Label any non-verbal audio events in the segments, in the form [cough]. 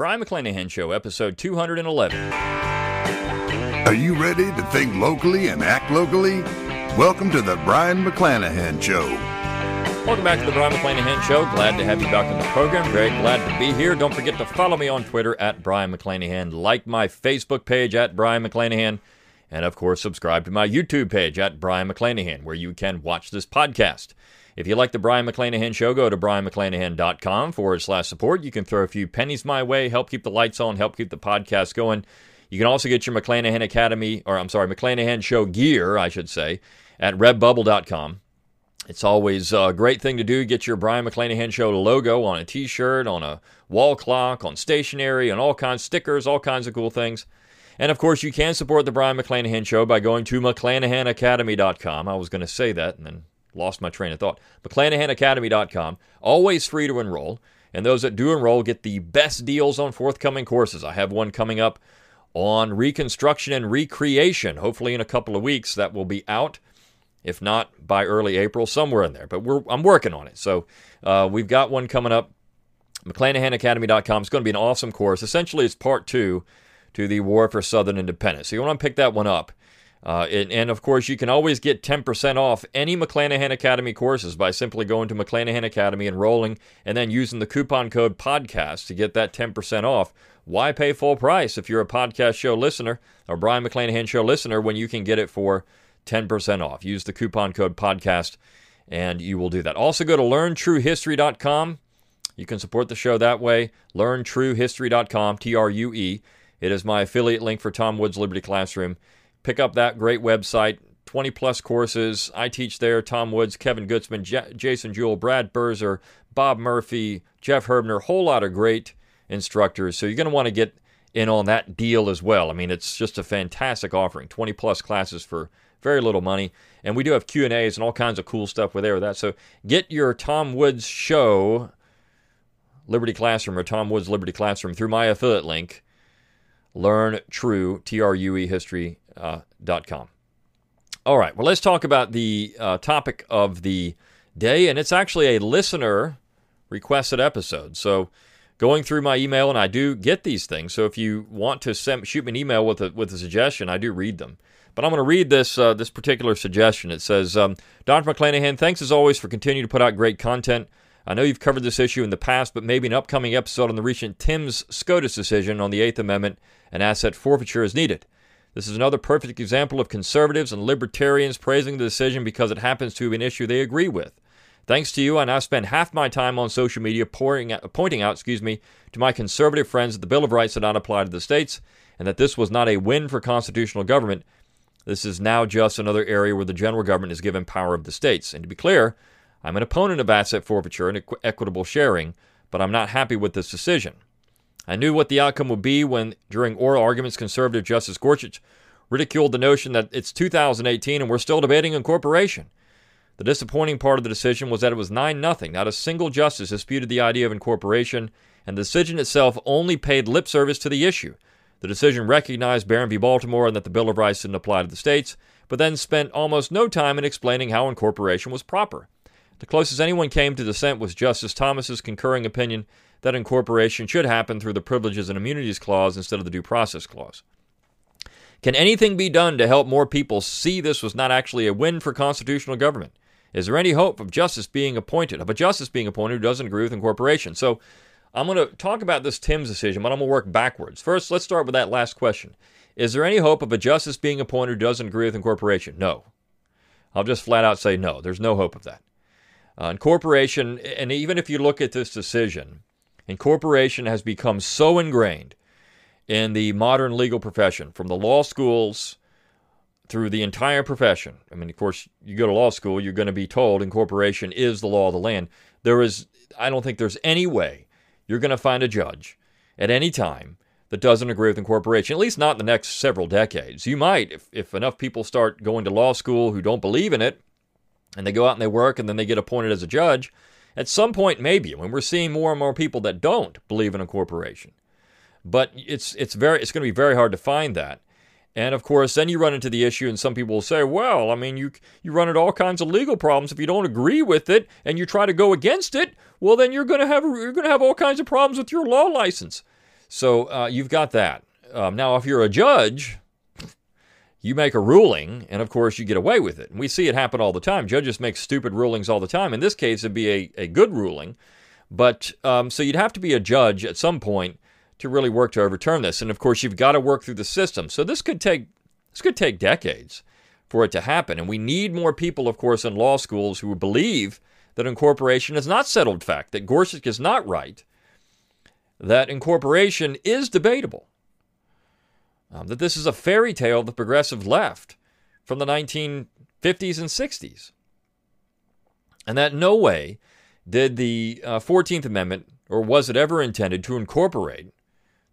Brion McClanahan Show, episode 211. Are you ready to think locally and act locally? Welcome to the Brion McClanahan Show. Welcome back to the Brion McClanahan Show. Glad to have you back on the program. Very glad to be here. Don't forget to follow me on Twitter at Brion McClanahan. Like my Facebook page at Brion McClanahan. And of course, subscribe to my YouTube page at Brion McClanahan, where you can watch this podcast. If you like the Brion McClanahan Show, go to brionmcclanahan.com forward slash support. You can throw a few pennies my way, help keep the lights on, help keep the podcast going. You can also get your McClanahan Academy, or I'm sorry, McClanahan Show gear, I should say, at redbubble.com. It's always a great thing to do. Get your Brion McClanahan Show logo on a t shirt, on a wall clock, on stationery, on all kinds of stickers, all kinds of cool things. And of course, you can support the Brion McClanahan Show by going to McClanahanacademy.com. I was going to say that and then lost my train of thought. McClanahanacademy.com. Always free to enroll. And those that do enroll get the best deals on forthcoming courses. I have one coming up on reconstruction and recreation. Hopefully, in a couple of weeks, that will be out. If not by early April, somewhere in there. But I'm working on it. So uh, we've got one coming up. McClanahanacademy.com. It's going to be an awesome course. Essentially, it's part two to the War for Southern Independence. So you want to pick that one up. Uh, and, and, of course, you can always get 10% off any McClanahan Academy courses by simply going to McClanahan Academy, enrolling, and then using the coupon code podcast to get that 10% off. Why pay full price if you're a podcast show listener or Brion McClanahan show listener when you can get it for 10% off? Use the coupon code podcast and you will do that. Also, go to learntruehistory.com. You can support the show that way. Learntruehistory.com, T R U E. It is my affiliate link for Tom Woods Liberty Classroom pick up that great website. 20 plus courses. I teach there. Tom Woods, Kevin Gutzman, J- Jason Jewell, Brad Birzer, Bob Murphy, Jeff Herbener, whole lot of great instructors. So you're going to want to get in on that deal as well. I mean, it's just a fantastic offering. 20 plus classes for very little money, and we do have Q and A's and all kinds of cool stuff with there with that. So get your Tom Woods show, Liberty Classroom or Tom Woods Liberty Classroom through my affiliate link. Learn True T R U E uh. All right, well, let's talk about the uh, topic of the day, and it's actually a listener requested episode. So, going through my email, and I do get these things. So, if you want to send, shoot me an email with a with a suggestion, I do read them. But I'm going to read this uh, this particular suggestion. It says, um, "Dr. McClanahan, thanks as always for continuing to put out great content. I know you've covered this issue in the past, but maybe an upcoming episode on the recent Timbs SCOTUS decision on the Eighth Amendment and asset forfeiture is needed." This is another perfect example of conservatives and libertarians praising the decision because it happens to be an issue they agree with. Thanks to you, I now spend half my time on social media pointing out, excuse me, to my conservative friends that the Bill of Rights did not apply to the states and that this was not a win for constitutional government. This is now just another area where the general government is given power of the states. And to be clear, I'm an opponent of asset forfeiture and equ- equitable sharing, but I'm not happy with this decision. I knew what the outcome would be when, during oral arguments, conservative Justice Gorsuch ridiculed the notion that it's 2018 and we're still debating incorporation. The disappointing part of the decision was that it was 9 0. Not a single justice disputed the idea of incorporation, and the decision itself only paid lip service to the issue. The decision recognized Barron v. Baltimore and that the Bill of Rights didn't apply to the states, but then spent almost no time in explaining how incorporation was proper. The closest anyone came to dissent was Justice Thomas's concurring opinion that incorporation should happen through the Privileges and Immunities Clause instead of the Due Process Clause. Can anything be done to help more people see this was not actually a win for constitutional government? Is there any hope of justice being appointed, of a justice being appointed who doesn't agree with incorporation? So I'm going to talk about this Timbs decision, but I'm going to work backwards. First, let's start with that last question. Is there any hope of a justice being appointed who doesn't agree with incorporation? No. I'll just flat out say no. There's no hope of that. Uh, incorporation, and even if you look at this decision, Incorporation has become so ingrained in the modern legal profession, from the law schools through the entire profession. I mean, of course, you go to law school, you're going to be told incorporation is the law of the land. There is, I don't think there's any way you're going to find a judge at any time that doesn't agree with incorporation, at least not in the next several decades. You might, if, if enough people start going to law school who don't believe in it, and they go out and they work and then they get appointed as a judge, at some point, maybe, when we're seeing more and more people that don't believe in a corporation. But it's it's very it's going to be very hard to find that. And of course, then you run into the issue, and some people will say, "Well, I mean, you you run into all kinds of legal problems if you don't agree with it, and you try to go against it. Well, then you're going to have you're going to have all kinds of problems with your law license." So uh, you've got that. Um, now, if you're a judge, you make a ruling, and of course, you get away with it. And we see it happen all the time. Judges make stupid rulings all the time. In this case, it'd be a, a good ruling. But um, so you'd have to be a judge at some point to really work to overturn this. And of course, you've got to work through the system. So this could take this could take decades for it to happen. And we need more people, of course, in law schools who believe that incorporation is not settled fact, that Gorsuch is not right, that incorporation is debatable, um, that this is a fairy tale of the progressive left from the 1950s and 60s, and that no way did the uh, 14th Amendment, or was it ever intended to incorporate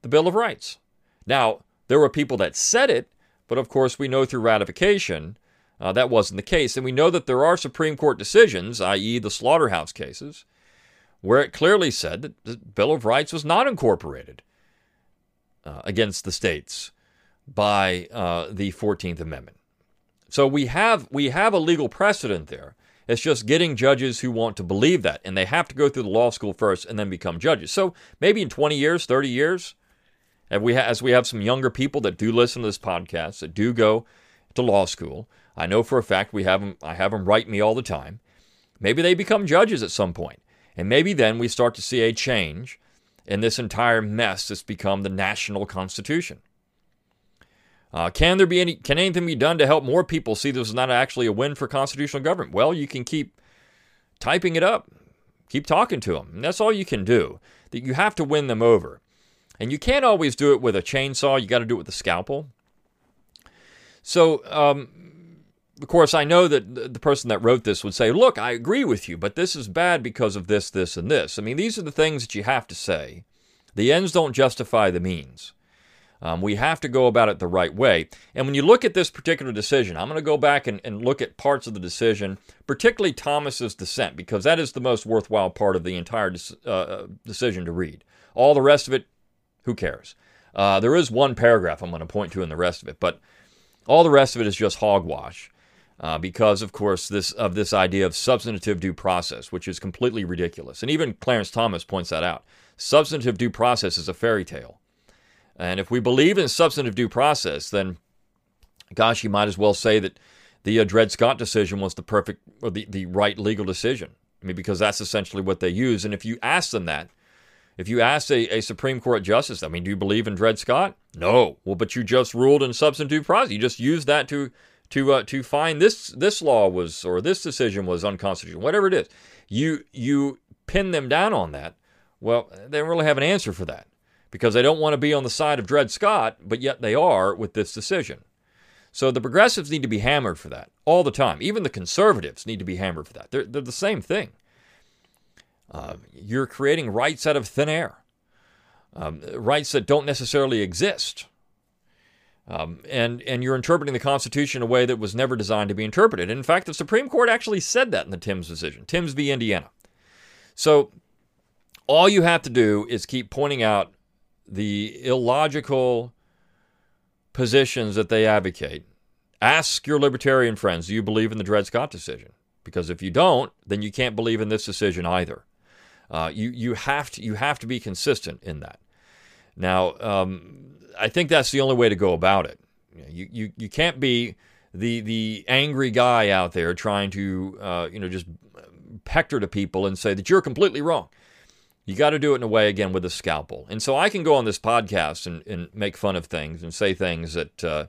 the Bill of Rights? Now, there were people that said it, but of course, we know through ratification uh, that wasn't the case. And we know that there are Supreme Court decisions, i.e., the slaughterhouse cases, where it clearly said that the Bill of Rights was not incorporated uh, against the states by uh, the 14th Amendment. So we have we have a legal precedent there. It's just getting judges who want to believe that, and they have to go through the law school first and then become judges. So maybe in 20 years, 30 years, we ha- as we have some younger people that do listen to this podcast that do go to law school, I know for a fact we have them, I have them write me all the time. Maybe they become judges at some point. And maybe then we start to see a change in this entire mess that's become the national constitution. Uh, can there be any? Can anything be done to help more people see this is not actually a win for constitutional government? Well, you can keep typing it up, keep talking to them. And that's all you can do. That you have to win them over, and you can't always do it with a chainsaw. You got to do it with a scalpel. So um, of course, I know that the person that wrote this would say, Look, I agree with you, but this is bad because of this, this, and this. I mean, these are the things that you have to say. The ends don't justify the means. Um, we have to go about it the right way. And when you look at this particular decision, I'm going to go back and, and look at parts of the decision, particularly Thomas's dissent, because that is the most worthwhile part of the entire uh, uh, decision to read. All the rest of it, who cares? Uh, there is one paragraph I'm going to point to in the rest of it, but all the rest of it is just hogwash uh, because, of course, this of this idea of substantive due process, which is completely ridiculous. And even Clarence Thomas points that out. Substantive due process is a fairy tale. And if we believe in substantive due process, then, gosh, you might as well say that the uh, Dred Scott decision was the perfect or the, the right legal decision. I mean, because that's essentially what they use. And if you ask them that, if you ask a, a Supreme Court justice, I mean, do you believe in Dred Scott? No. Well, but you just ruled in substantive due process. You just used that to to uh, to find this this law was or this decision was unconstitutional, whatever it is, you you pin them down on that. Well, they don't really have an answer for that because they don't want to be on the side of Dred Scott, but yet they are with this decision. So the progressives need to be hammered for that all the time. Even the conservatives need to be hammered for that. They're, they're the same thing. Uh, you're creating rights out of thin air, um, rights that don't necessarily exist. Um, and and you're interpreting the Constitution in a way that was never designed to be interpreted. In fact, the Supreme Court actually said that in the Timbs decision, Timbs v. Indiana. So all you have to do is keep pointing out the illogical positions that they advocate. Ask your libertarian friends, do you believe in the Dred Scott decision? Because if you don't, then you can't believe in this decision either. Uh, you you have to you have to be consistent in that. Now, um, I think that's the only way to go about it. You, you, you can't be the, the angry guy out there trying to, uh, you know, just pector to people and say that you're completely wrong. You got to do it in a way, again, with a scalpel. And so I can go on this podcast and, and make fun of things and say things that, uh,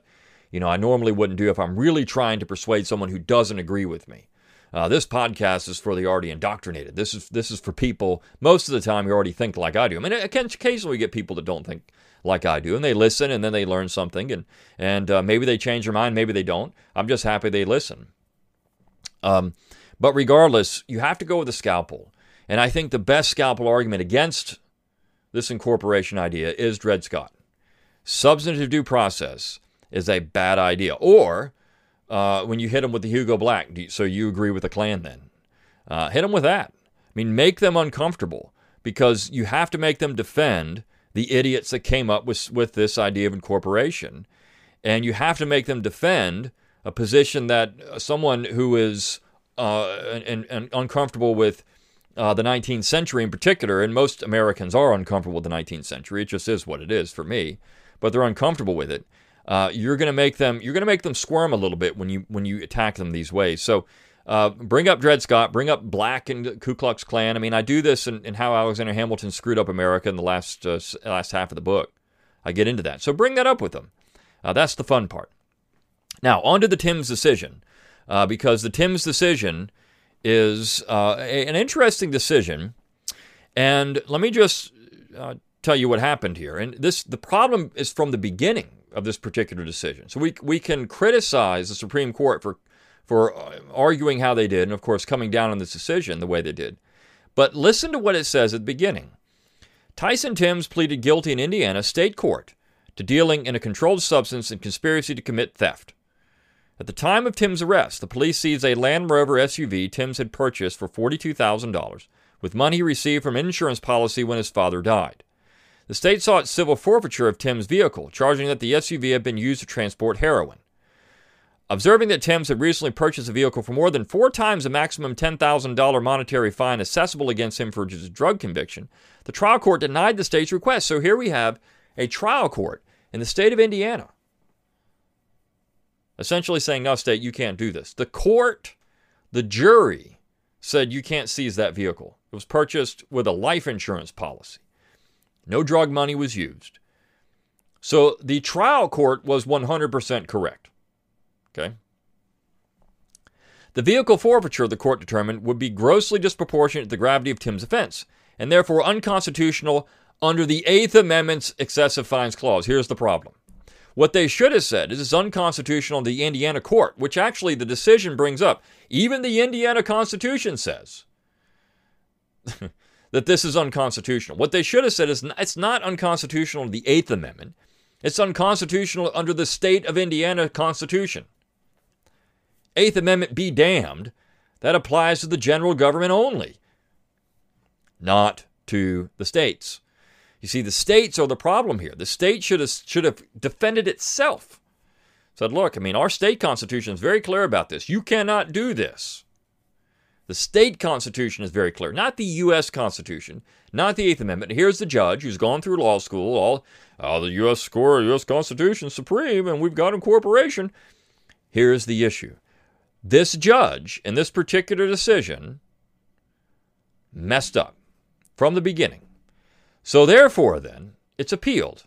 you know, I normally wouldn't do if I'm really trying to persuade someone who doesn't agree with me. Uh, this podcast is for the already indoctrinated. This is this is for people most of the time who already think like I do. I mean, occasionally we get people that don't think like I do, and they listen, and then they learn something, and and uh, maybe they change their mind, maybe they don't. I'm just happy they listen. Um, but regardless, you have to go with a scalpel, and I think the best scalpel argument against this incorporation idea is Dred Scott. Substantive due process is a bad idea, or uh, when you hit them with the Hugo Black, so you agree with the Klan then. Uh, hit them with that. I mean, make them uncomfortable because you have to make them defend the idiots that came up with, with this idea of incorporation. And you have to make them defend a position that someone who is uh, and, and uncomfortable with uh, the 19th century in particular, and most Americans are uncomfortable with the 19th century. It just is what it is for me, but they're uncomfortable with it. Uh, you're going to make them you're going to make them squirm a little bit when you when you attack them these ways. So uh, bring up Dred Scott, bring up Black and Ku Klux Klan. I mean, I do this in, in how Alexander Hamilton screwed up America in the last uh, last half of the book. I get into that. So bring that up with them. Uh, that's the fun part. Now, on to the Timbs decision, uh, because the Timbs decision is uh, a, an interesting decision. And let me just uh, tell you what happened here. And this the problem is from the beginning of this particular decision. So we we can criticize the Supreme Court for for arguing how they did, and of course, coming down on this decision the way they did. But listen to what it says at the beginning. Tyson Timbs pleaded guilty in Indiana state court to dealing in a controlled substance and conspiracy to commit theft. At the time of Timbs arrest, the police seized a Land Rover SUV Timbs had purchased for $42,000 with money he received from an insurance policy when his father died. The state sought civil forfeiture of Timbs vehicle, charging that the SUV had been used to transport heroin. Observing that Timbs had recently purchased a vehicle for more than four times the maximum $10,000 monetary fine assessable against him for his drug conviction, the trial court denied the state's request. So here we have a trial court in the state of Indiana essentially saying, no, state, you can't do this. The court, the jury said you can't seize that vehicle. It was purchased with a life insurance policy. No drug money was used. So the trial court was 100% correct. Okay. The vehicle forfeiture, the court determined, would be grossly disproportionate to the gravity of Timbs offense, and therefore unconstitutional under the Eighth Amendment's excessive fines clause. Here's the problem. What they should have said is it's unconstitutional in the Indiana court, which actually the decision brings up. Even the Indiana Constitution says [laughs] that this is unconstitutional. What they should have said is it's not unconstitutional in the Eighth Amendment. It's unconstitutional under the state of Indiana Constitution. Eighth Amendment be damned. That applies to the general government only, not to the states. You see, the states are the problem here. The state should have, should have defended itself. Said, look, I mean, our state constitution is very clear about this. You cannot do this. The state constitution is very clear, not the U.S. Constitution, not the Eighth Amendment. Here's the judge who's gone through law school, all, oh, the U.S. score, U.S. Constitution supreme, and we've got incorporation. Here's the issue this judge in this particular decision messed up from the beginning. So, therefore, then, it's appealed.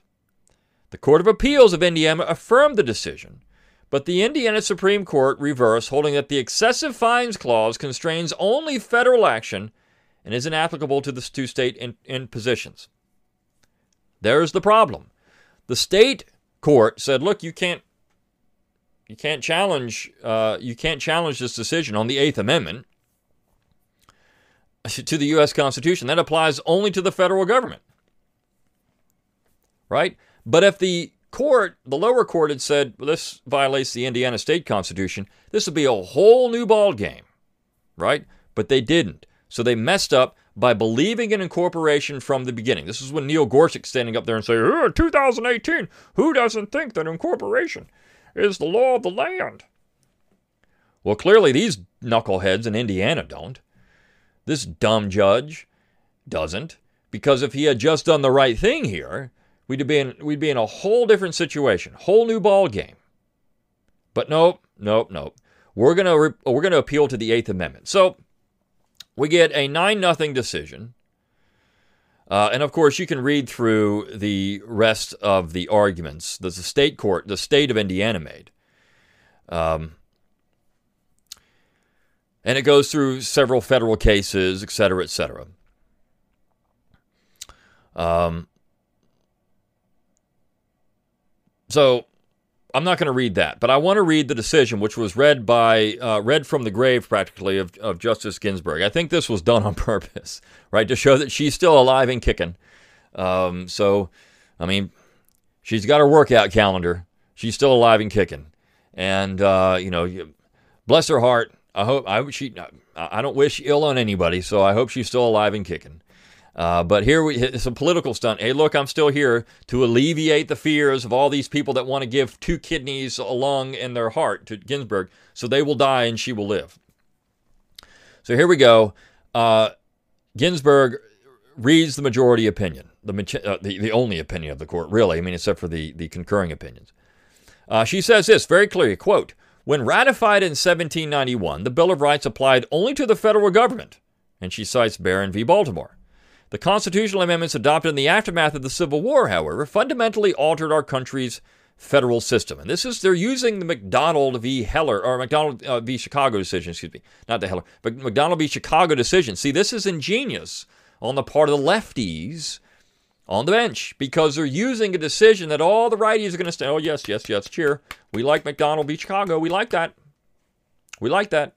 The Court of Appeals of Indiana affirmed the decision, but the Indiana Supreme Court reversed, holding that the excessive fines clause constrains only federal action and is inapplicable to the two state in, impositions. There's the problem. The state court said, "Look, you can't you can't challenge uh, you can't challenge this decision on the Eighth Amendment to the U.S. Constitution. That applies only to the federal government, right? But if the court, the lower court, had said well, this violates the Indiana State Constitution, this would be a whole new ball game, right? But they didn't, so they messed up by believing in incorporation from the beginning. This is when Neil Gorsuch standing up there and saying, oh, 2018, who doesn't think that incorporation is the law of the land. Well, clearly these knuckleheads in Indiana don't. This dumb judge doesn't, because if he had just done the right thing here, we'd be in, we'd be in a whole different situation, whole new ball game. But nope, nope, nope. We're gonna re- we're gonna appeal to the Eighth Amendment. So we get a nine nothing decision. Uh, and of course, you can read through the rest of the arguments that the state court, the state of Indiana, made. Um, and it goes through several federal cases, et cetera, et cetera. Um, so I'm not going to read that, but I want to read the decision, which was read by uh, read from the grave practically of, of Justice Ginsburg. I think this was done on [laughs] purpose, right, to show that she's still alive and kicking. Um, so, I mean, she's got her workout calendar. She's still alive and kicking, and uh, you know, bless her heart. I hope I she I don't wish ill on anybody, so I hope she's still alive and kicking. Uh, but here we, it's a political stunt. Hey, look, I'm still here to alleviate the fears of all these people that want to give two kidneys, a lung, and their heart to Ginsburg, so they will die and she will live. So here we go. Uh, Ginsburg reads the majority opinion, the, uh, the, the only opinion of the court, really. I mean, except for the, the concurring opinions. Uh, she says this very clearly, quote, when ratified in 1791, the Bill of Rights applied only to the federal government, and she cites Barron v. Baltimore. The constitutional amendments adopted in the aftermath of the Civil War, however, fundamentally altered our country's federal system. And this is, they're using the McDonald v. Heller, or McDonald uh, v. Chicago decision, excuse me, not the Heller, but McDonald v. Chicago decision. See, this is ingenious on the part of the lefties on the bench because they're using a decision that all the righties are going to say, oh, yes, yes, yes, cheer. We like McDonald v. Chicago. We like that. We like that.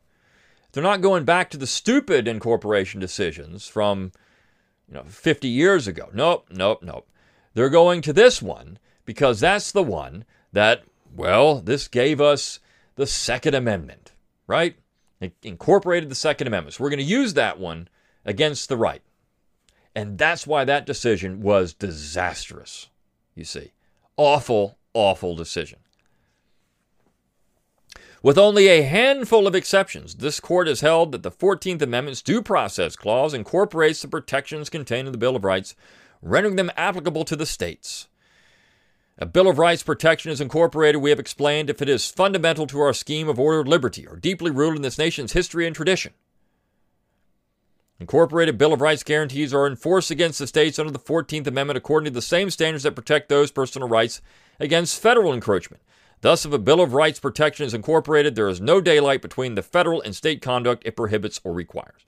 They're not going back to the stupid incorporation decisions from you know 50 years ago. Nope, nope, nope. They're going to this one because that's the one that, well, this gave us the Second Amendment, right? It incorporated the Second Amendment. So we're going to use that one against the right. And that's why that decision was disastrous, you see. Awful, awful decision. With only a handful of exceptions, this court has held that the 14th Amendment's Due Process Clause incorporates the protections contained in the Bill of Rights, rendering them applicable to the states. A Bill of Rights protection is incorporated, we have explained, if it is fundamental to our scheme of ordered liberty or deeply rooted in this nation's history and tradition. Incorporated Bill of Rights guarantees are enforced against the states under the 14th Amendment according to the same standards that protect those personal rights against federal encroachment. Thus, if a Bill of Rights protection is incorporated, there is no daylight between the federal and state conduct it prohibits or requires.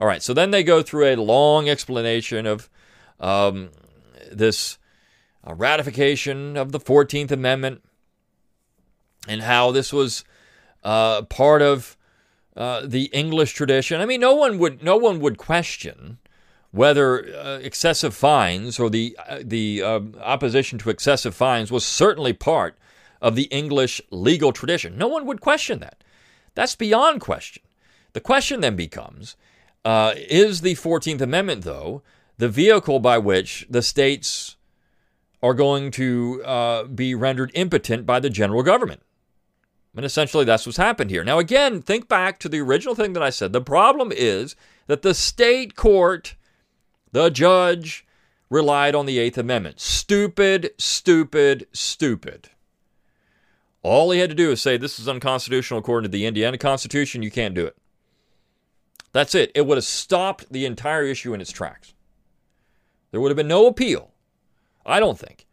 All right, so then they go through a long explanation of um, this uh, ratification of the 14th Amendment and how this was uh, part of uh, the English tradition. I mean, no one would no one would question whether uh, excessive fines or the uh, the um, opposition to excessive fines was certainly part of the English legal tradition. No one would question that. That's beyond question. The question then becomes: uh, Is the Fourteenth Amendment, though, the vehicle by which the states are going to uh, be rendered impotent by the general government? And essentially, that's what's happened here. Now, again, think back to the original thing that I said. The problem is that the state court, the judge, relied on the Eighth Amendment. Stupid, stupid, stupid. All he had to do is say, This is unconstitutional according to the Indiana Constitution. You can't do it. That's it. It would have stopped the entire issue in its tracks. There would have been no appeal. I don't think.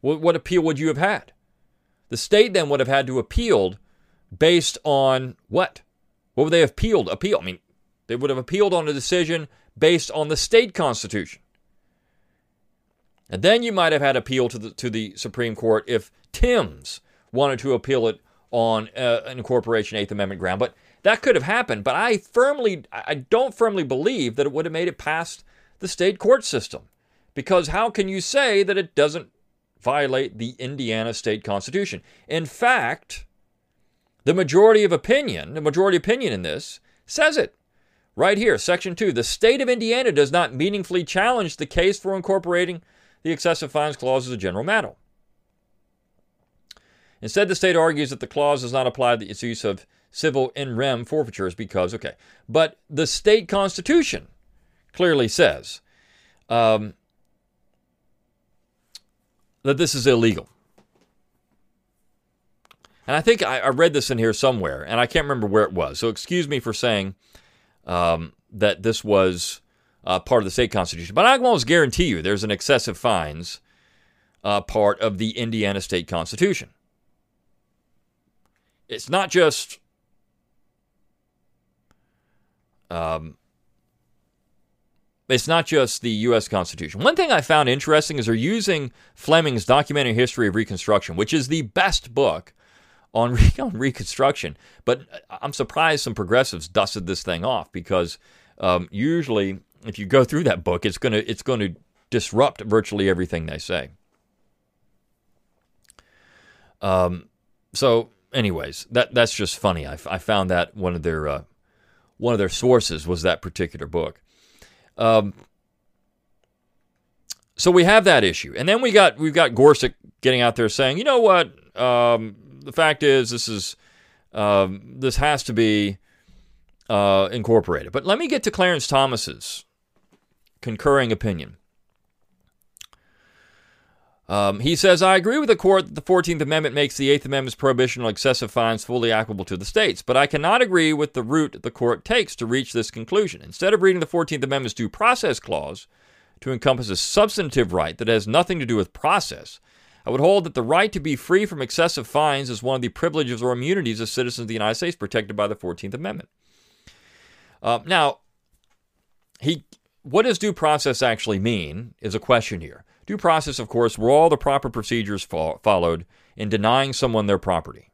What, appeal would you have had? The state then would have had to appeal based on what? What would they have appealed? Appeal. I mean, they would have appealed on a decision based on the state constitution. And then you might have had appeal to the to the Supreme Court if Timbs wanted to appeal it on uh, an incorporation Eighth Amendment ground. But that could have happened. But I firmly, I don't firmly believe that it would have made it past the state court system, because how can you say that it doesn't violate the Indiana state constitution? In fact, the majority of opinion, the majority opinion in this says it. Right here, section 2. The state of Indiana does not meaningfully challenge the case for incorporating the excessive fines clause as a general matter. Instead, the state argues that the clause does not apply to its use of civil in rem forfeitures because, okay, but the state constitution clearly says um, that this is illegal. And I think I, I, read this in here somewhere, and I can't remember where it was. So excuse me for saying um, that this was uh, part of the state constitution. But I can almost guarantee you there's an excessive fines uh, part of the Indiana state constitution. It's not just um, it's not just the U.S. Constitution. One thing I found interesting is they're using Fleming's Documentary History of Reconstruction, which is the best book on, [laughs] on Reconstruction. But I'm surprised some progressives dusted this thing off because um, usually, if you go through that book, it's gonna it's going to disrupt virtually everything they say. Um, so, anyways, that that's just funny. I, I found that one of their uh, one of their sources was that particular book. Um, so we have that issue, and then we got we've got Gorsuch getting out there saying, you know what, um, the fact is, this is um, this has to be uh, incorporated. But let me get to Clarence Thomas's concurring opinion. Um, he says, I agree with the court that the 14th Amendment makes the 8th Amendment's prohibition on excessive fines fully applicable to the states, but I cannot agree with the route the court takes to reach this conclusion. Instead of reading the 14th Amendment's due process clause to encompass a substantive right that has nothing to do with process, I would hold that the right to be free from excessive fines is one of the privileges or immunities of citizens of the United States protected by the 14th Amendment. Uh, now, he, what does due process actually mean is a question here. Due process, of course, were all the proper procedures fo- followed in denying someone their property.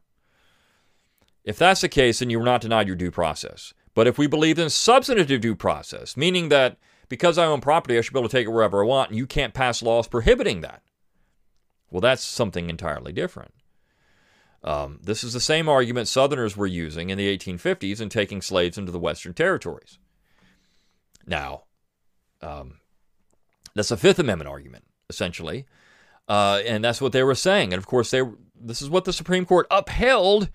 If that's the case, then you were not denied your due process. But if we believe in substantive due process, meaning that because I own property, I should be able to take it wherever I want, and you can't pass laws prohibiting that, well, that's something entirely different. Um, this is the same argument Southerners were using in the 1850s in taking slaves into the Western territories. Now, um, that's a Fifth Amendment argument essentially. Uh, and that's what they were saying. And of course, they this is what the Supreme Court upheld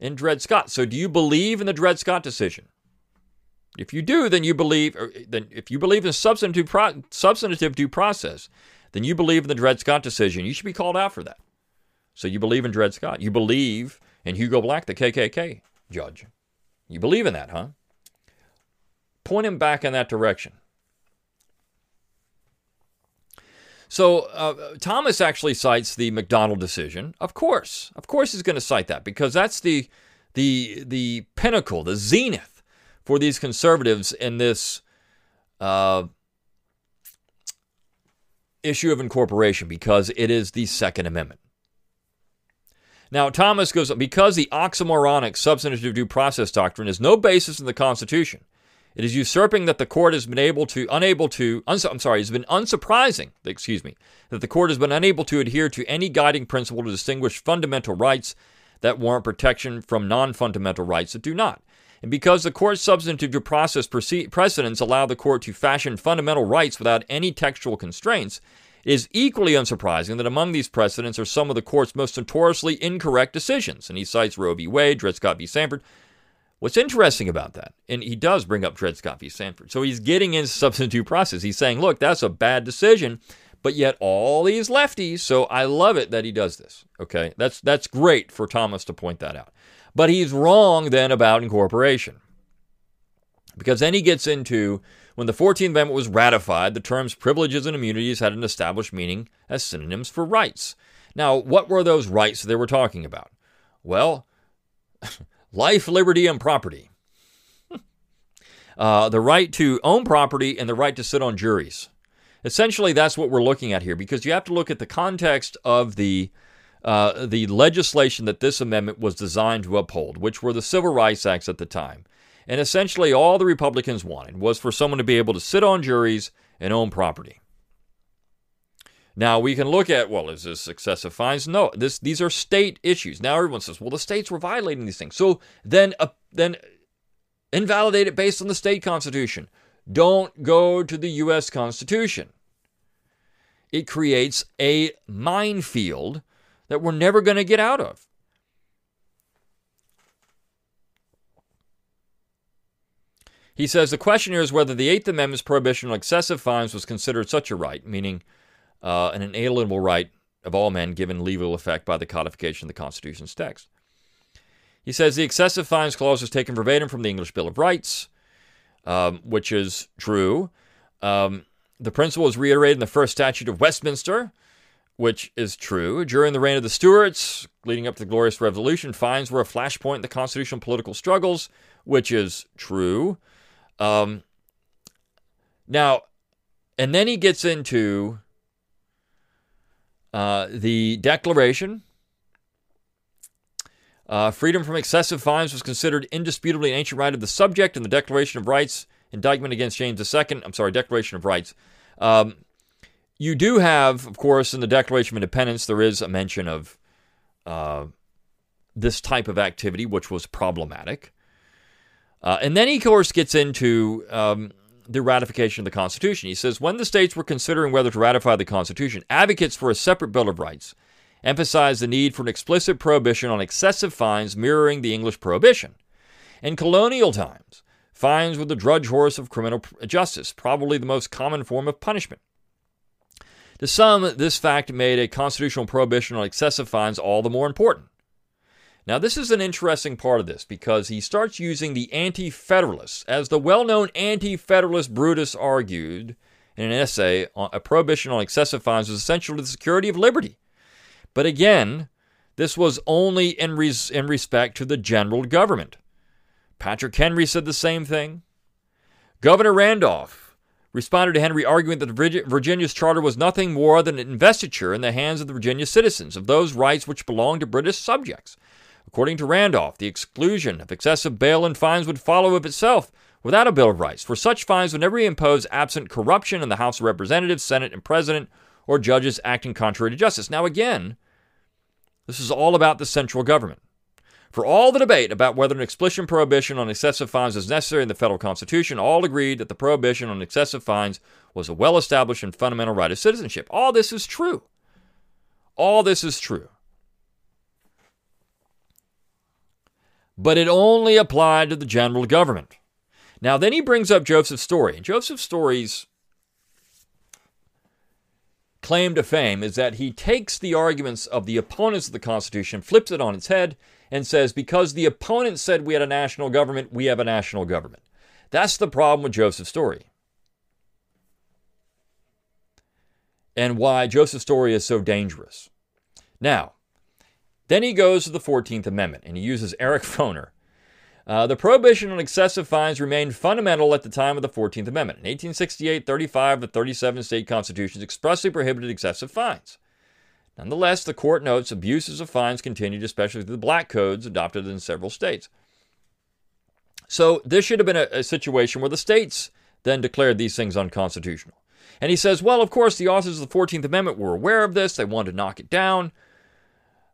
in Dred Scott. So, do you believe in the Dred Scott decision? If you do, then you believe. then, if you believe in substantive pro, substantive due process, then you believe in the Dred Scott decision. You should be called out for that. So, you believe in Dred Scott. You believe in Hugo Black, the KKK judge. You believe in that, huh? Point him back in that direction. So uh, Thomas actually cites the McDonald decision. Of course, of course, he's going to cite that because that's the the the pinnacle, the zenith for these conservatives in this uh, issue of incorporation because it is the Second Amendment. Now, Thomas goes because the oxymoronic substantive due process doctrine is no basis in the Constitution it is usurping that the court has been able to, unable to, uns- I'm sorry, it's been unsurprising, excuse me, that the court has been unable to adhere to any guiding principle to distinguish fundamental rights that warrant protection from non fundamental rights that do not. And because the court's substantive due process precedents allow the court to fashion fundamental rights without any textual constraints, it is equally unsurprising that among these precedents are some of the court's most notoriously incorrect decisions. And he cites Roe v. Wade, Dred Scott v. Sandford, What's interesting about that, and he does bring up Dred Scott v. Sanford, so he's getting into [laughs] substantive process. He's saying, look, that's a bad decision, but yet all these lefties, so I love it that he does this. Okay, that's that's great for Thomas to point that out. But he's wrong then about incorporation. Because then he gets into when the 14th Amendment was ratified, the terms privileges and immunities had an established meaning as synonyms for rights. Now, what were those rights they were talking about? Well, [laughs] life, liberty, and property. uh, the right to own property and the right to sit on juries. Essentially, that's what we're looking at here because you have to look at the context of the uh, the legislation that this amendment was designed to uphold, which were the Civil Rights Acts at the time. And essentially, all the Republicans wanted was for someone to be able to sit on juries and own property. Now we can look at well, is this excessive fines? No, this these are state issues. Now everyone says, well, the states were violating these things, so then uh, then invalidate it based on the state constitution. Don't go to the U.S. Constitution. It creates a minefield that we're never going to get out of. He says the question here is whether the Eighth Amendment's prohibition on excessive fines was considered such a right, meaning uh, an inalienable right of all men given legal effect by the codification of the Constitution's text. He says the excessive fines clause was taken verbatim from the English Bill of Rights, um, which is true. Um, the principle was reiterated in the first statute of Westminster, which is true. During the reign of the Stuarts, leading up to the Glorious Revolution, fines were a flashpoint in the constitutional political struggles, which is true. Um, now, and then he gets into uh, the Declaration. Uh, freedom from excessive fines was considered indisputably an ancient right of the subject in the Declaration of Rights, indictment against James II. I'm sorry, Declaration of Rights. Um, you do have, of course, in the Declaration of Independence, there is a mention of uh, this type of activity, which was problematic. Uh, and then he, of course, gets into um, the ratification of the Constitution. He says when the states were considering whether to ratify the Constitution, advocates for a separate Bill of Rights emphasized the need for an explicit prohibition on excessive fines mirroring the English prohibition. In colonial times, Fines were the drudge horse of criminal justice, probably the most common form of punishment. To some, this fact made a constitutional prohibition on excessive fines all the more important. Now, this is an interesting part of this because he starts using the Anti Federalists. As the well known Anti Federalist Brutus argued in an essay, a prohibition on excessive fines was essential to the security of liberty. But again, this was only in, res- in respect to the general government. Patrick Henry said the same thing. Governor Randolph responded to Henry, arguing that the Virginia's charter was nothing more than an investiture in the hands of the Virginia citizens of those rights which belonged to British subjects. According to Randolph, the exclusion of excessive bail and fines would follow of itself without a Bill of Rights, for such fines would never be imposed absent corruption in the House of Representatives, Senate, and President, or judges acting contrary to justice. Now, again, this is all about the central government. For all the debate about whether an explicit prohibition on excessive fines is necessary in the federal constitution, all agreed that the prohibition on excessive fines was a well established and fundamental right of citizenship. All this is true. All this is true. But it only applied to the general government. Now, then he brings up Joseph Story. And Joseph Story's claim to fame is that he takes the arguments of the opponents of the Constitution, flips it on its head, and says, because the opponent said we had a national government, we have a national government. That's the problem with Joseph Story. And why Joseph Story is so dangerous. Now, then he goes to the 14th Amendment and he uses Eric Foner. Uh, the prohibition on excessive fines remained fundamental at the time of the 14th Amendment. In 1868, 35 of the 37 state constitutions expressly prohibited excessive fines. Nonetheless, the court notes abuses of fines continued, especially through the black codes adopted in several states. So this should have been a, a situation where the states then declared these things unconstitutional. And he says, well, of course, the authors of the 14th Amendment were aware of this. They wanted to knock it down.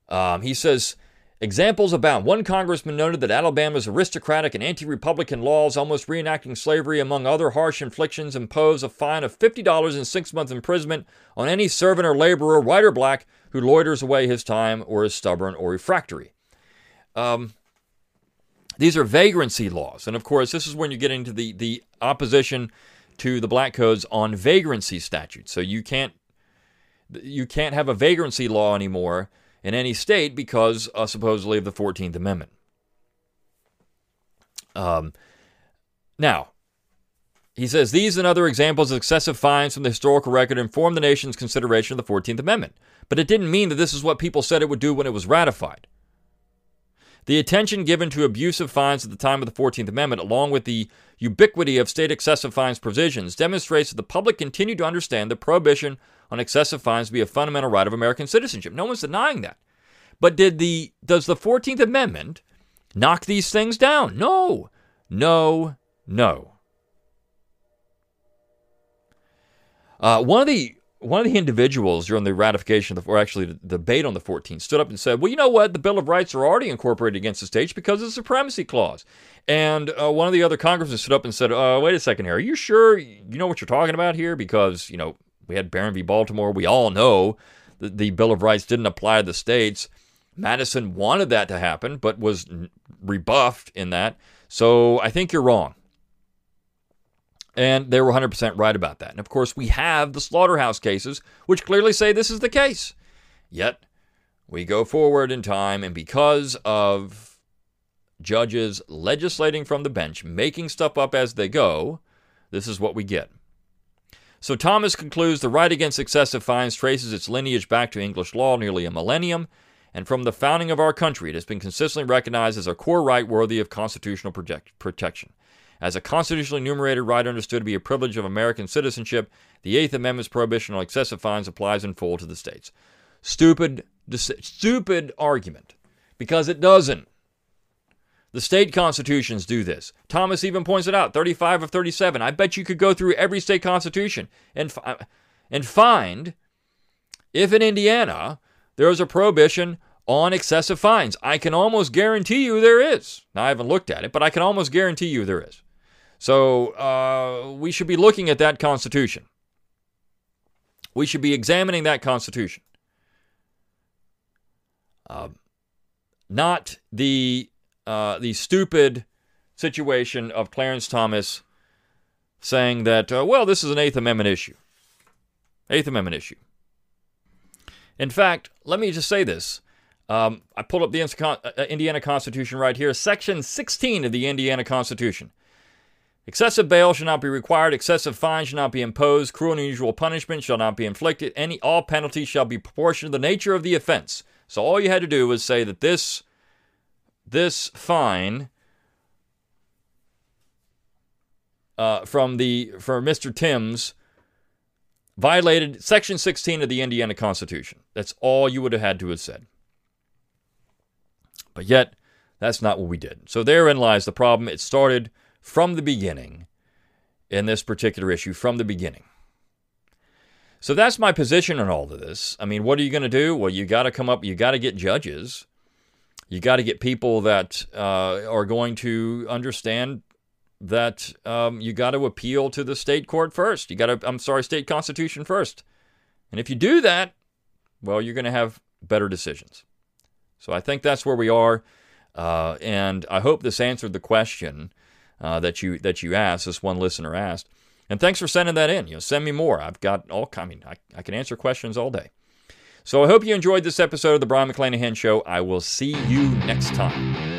Um, he says, Examples abound. One congressman noted that Alabama's aristocratic and anti Republican laws, almost reenacting slavery, among other harsh inflictions, impose a fine of $50 and six months imprisonment on any servant or laborer, white or black, who loiters away his time or is stubborn or refractory. Um, these are vagrancy laws. And of course, this is when you get into the, the opposition to the black codes on vagrancy statutes. So you can't you can't have a vagrancy law anymore in any state because uh, supposedly of the 14th Amendment. Um, now, he says these and other examples of excessive fines from the historical record inform the nation's consideration of the 14th Amendment, but it didn't mean that this is what people said it would do when it was ratified. The attention given to abusive fines at the time of the 14th Amendment, along with the ubiquity of state excessive fines provisions, demonstrates that the public continued to understand the prohibition on excessive fines be a fundamental right of American citizenship. No one's denying that. But did the does the 14th Amendment knock these things down? No. No. No. Uh, one of the one of the individuals during the ratification of the, or actually the debate on the 14th stood up and said, "Well, you know what? The Bill of Rights are already incorporated against the states because of the supremacy clause." And uh, one of the other congressmen stood up and said, uh, "Wait a second here. Are you sure you know what you're talking about here? Because you know we had Barron v. Baltimore. We all know that the Bill of Rights didn't apply to the states. Madison wanted that to happen, but was rebuffed in that. So I think you're wrong." And they were 100% right about that. And of course, we have the slaughterhouse cases, which clearly say this is the case. Yet, we go forward in time, and because of judges legislating from the bench, making stuff up as they go, this is what we get. So Thomas concludes the right against excessive fines traces its lineage back to English law nearly a millennium, and from the founding of our country, it has been consistently recognized as a core right worthy of constitutional protection. As a constitutionally enumerated right understood to be a privilege of American citizenship, the Eighth Amendment's prohibition on excessive fines applies in full to the states. Stupid, stupid argument, because it doesn't. The state constitutions do this. Thomas even points it out 35 of 37. I bet you could go through every state constitution and, and find if in Indiana there is a prohibition on excessive fines. I can almost guarantee you there is. Now, I haven't looked at it, but I can almost guarantee you there is. So uh, we should be looking at that Constitution. We should be examining that Constitution. Uh, not the uh, the stupid situation of Clarence Thomas saying that, uh, well, this is an Eighth Amendment issue. Eighth Amendment issue. In fact, let me just say this. Um, I pulled up the uh, Indiana Constitution right here, Section 16 of the Indiana Constitution. Excessive bail shall not be required. Excessive fines shall not be imposed. Cruel and unusual punishment shall not be inflicted. Any all penalties shall be proportioned to the nature of the offense. So all you had to do was say that this this fine uh, from the for Mr. Timbs violated Section 16 of the Indiana Constitution. That's all you would have had to have said. But yet, that's not what we did. So therein lies the problem. It started from the beginning in this particular issue, from the beginning. So that's my position on all of this. I mean, what are you going to do? Well, you got to come up, you got to get judges. You got to get people that uh, are going to understand that um, you got to appeal to the state court first. You got to, I'm sorry, state constitution first. And if you do that, well, you're going to have better decisions. So I think that's where we are. Uh, and I hope this answered the question uh, that you that you asked. This one listener asked. And thanks for sending that in. You know, send me more. I've got all. I mean, I, I can answer questions all day. So I hope you enjoyed this episode of the Brion McClanahan Show. I will see you next time.